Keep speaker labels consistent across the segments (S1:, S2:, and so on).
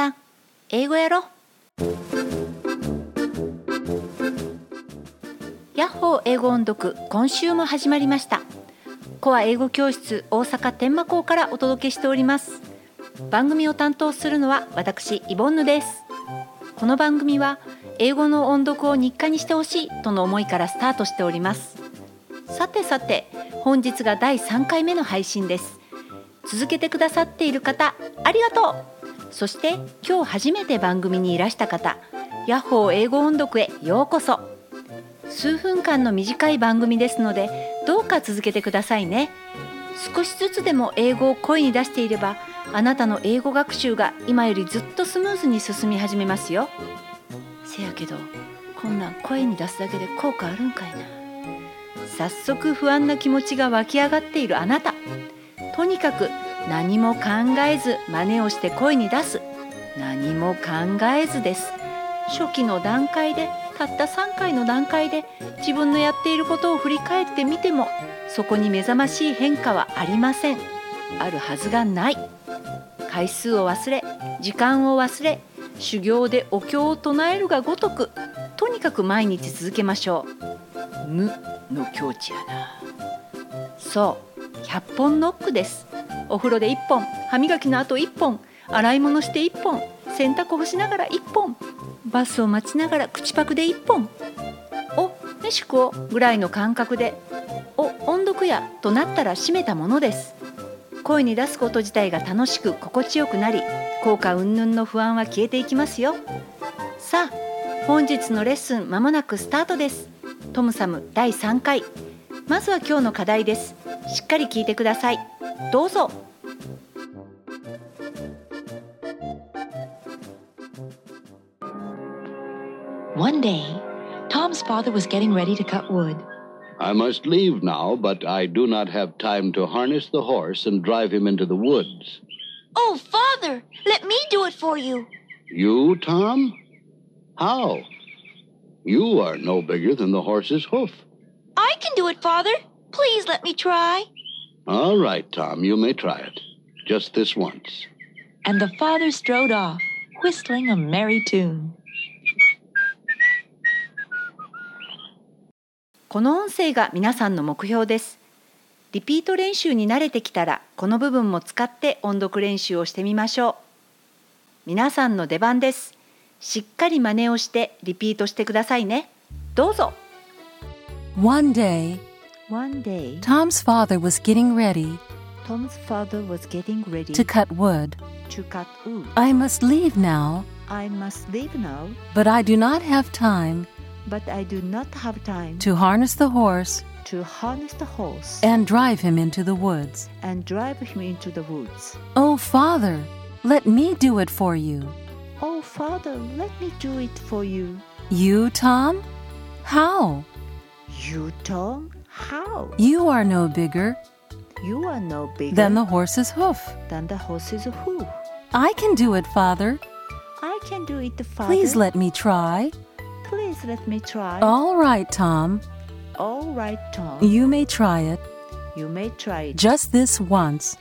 S1: さん英語やろ。ヤッホー英語音読今週も始まりました。コア英語教室大阪天満校からお届けしております。番組を担当するのは私イボンヌです。この番組は英語の音読を日課にしてほしいとの思いからスタートしております。さてさて本日が第3回目の配信です。続けてくださっている方ありがとう。そして今日初めて番組にいらした方ヤッホー英語音読へようこそ。数分間の短い番組ですのでどうか続けてくださいね。少しずつでも英語を声に出していればあなたの英語学習が今よりずっとスムーズに進み始めますよ。せやけどこんなん声に出すだけで効果あるんかいな。早速不安な気持ちが湧き上がっているあなた。とにかく何も考えず真似をして声に出す。何も考えずです。初期の段階でたった3回の段階で自分のやっていることを振り返ってみてもそこに目覚ましい変化はありません。あるはずがない。回数を忘れ時間を忘れ修行でお経を唱えるがごとくとにかく毎日続けましょう。無の境地やな。そう100本ノックです。お風呂で1本歯磨きの後1本洗い物して1本洗濯干しながら1本バスを待ちながら口パクで1本お飯食おぐらいの感覚でお音読やとなったら閉めたものです。声に出すこと自体が楽しく心地よくなり効果云々の不安は消えていきますよ。さあ本日のレッスンまもなくスタートです。トムサム第3回。まずは今日の課題です。しっかり聞いてください。どうぞ
S2: One day, Tom's father was getting ready to cut wood.
S3: I must leave now, but I do not have time to harness the horse and drive him into the woods.
S4: Oh, Father, let me do it for you.
S3: You, Tom? How? You are no bigger than the horse's hoof.
S4: I can do it, Father. Please let me try.
S3: All right, Tom, you may try it. Just this once.
S2: And the father strode off, whistling a merry tune.
S1: この音声が皆さんの目標ですリピート練習に慣れてきたらこの部分も使って音読練習をしてみましょう皆さんの出番ですしっかり真似をしてリピートしてくださいねどうぞ
S5: One day,
S1: One day,
S5: Tom's father was getting ready
S1: Tom's father was getting ready
S5: to cut wood.
S1: to cut wood.
S5: I must leave now,
S1: I must leave now,
S5: but I do not have time
S1: but I do not have time
S5: to harness the horse
S1: to harness the horse
S5: and drive him into the woods.
S1: and drive him into the woods.
S5: Oh, father, let me do it for you.
S1: Oh, father, let me do it for you.
S5: You, Tom? How?
S1: You, Tom? How?
S5: You are no bigger
S1: You are no bigger
S5: than the horse's hoof.
S1: than the horse's hoof.
S5: I can do it, father.
S1: I can do it, father.
S5: Please let me try.
S1: Please let me try.
S5: All right, Tom.
S1: All right, Tom.
S5: You may try it
S1: You may try it
S5: just this once.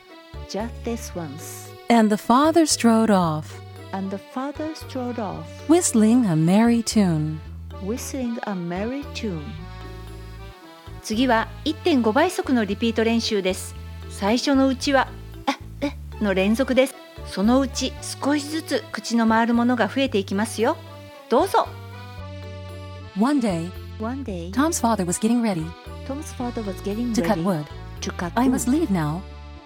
S1: just this once.
S5: And the father strode off,
S1: And the father strode off,
S5: whistling a merry tune.
S1: whistling a merry tune. 次は1.5倍速のリピート練習です。最初のうちは「あえ」の連続です。そのうち少しずつ口の回るものが増えていきますよ。どうぞ。
S5: One day,
S1: One day,
S5: Tom's father was getting ready
S1: Tom's father was getting
S5: to cut wood.
S1: to cut
S5: I must leave now,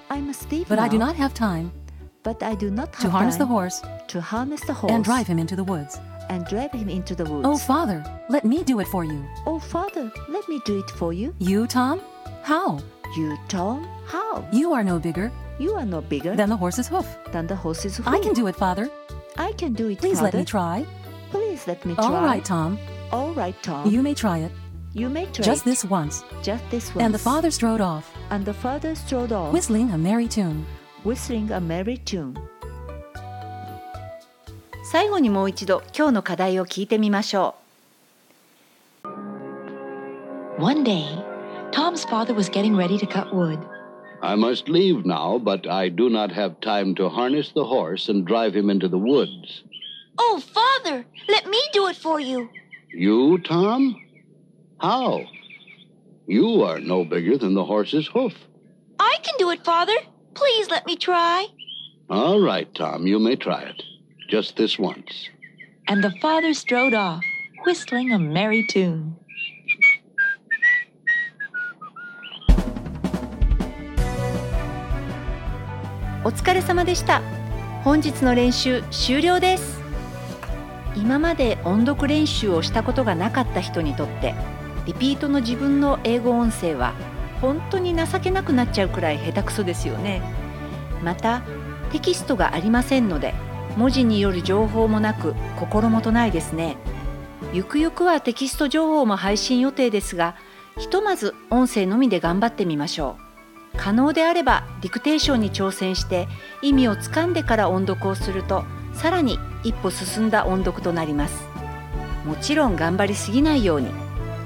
S1: I must leave
S5: but I do
S1: now,
S5: not have time
S1: But I do not
S5: to
S1: have
S5: harness the
S1: time
S5: horse
S1: to harness the horse
S5: and drive him into the woods.
S1: And drive him into the woods.
S5: Oh, father, let me do it for you.
S1: Oh, father, let me do it for you.
S5: You, Tom? How?
S1: You, Tom? How?
S5: You are no bigger
S1: You are no bigger
S5: than the horse's hoof.
S1: than the horse's hoof.
S5: I can do it, father.
S1: I can do it,
S5: Please let me try.
S1: Please let me try.
S5: All right, Tom.
S1: All right, Tom.
S5: You may try it
S1: You may try
S5: just
S1: it.
S5: this once.
S1: Just this once.
S5: And the father strode off,
S1: And the father strode off,
S5: whistling a merry tune.
S1: whistling a merry tune. 最後にもう一度今日の課題を聞いてみましょ
S2: One day, Tom's father was getting ready to cut wood.
S3: I must leave now, but I do not have time to harness the horse and drive him into the woods.
S4: Oh, Father, let me do it for you.
S3: You, Tom? How? You are no bigger than the horse's hoof.
S4: I can do it, Father. Please let me try.
S3: All right, Tom, you may try it. Just this once.
S2: And the father strode off, whistling a merry tune.
S1: お疲れ様でした本日の練習終了です今まで音読練習をしたことがなかった人にとってリピートの自分の英語音声は本当に情けなくなっちゃうくらい下手くそですよねまたテキストがありませんので文字による情報もなく心もとないですね。ゆくゆくはテキスト情報も配信予定ですがひとまず音声のみで頑張ってみましょう。可能であればディクテーションに挑戦して意味をつかんでから音読をするとさらに一歩進んだ音読となります。もちろん頑張りすぎないように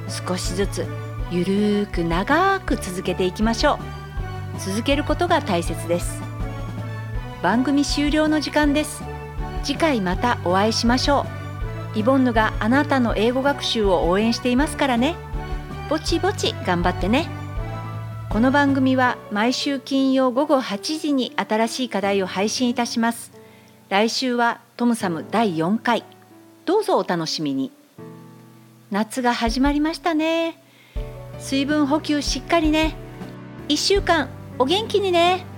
S1: 少しずつゆるーく長く続けていきましょう。続けることが大切です。番組終了の時間です。次回またお会いしましょう。イボンヌがあなたの英語学習を応援していますからね。ぼちぼち頑張ってね。この番組は毎週金曜午後8時に新しい課題を配信いたします。来週はトムサム第4回。どうぞお楽しみに。夏が始まりましたね。水分補給しっかりね。1週間お元気にね。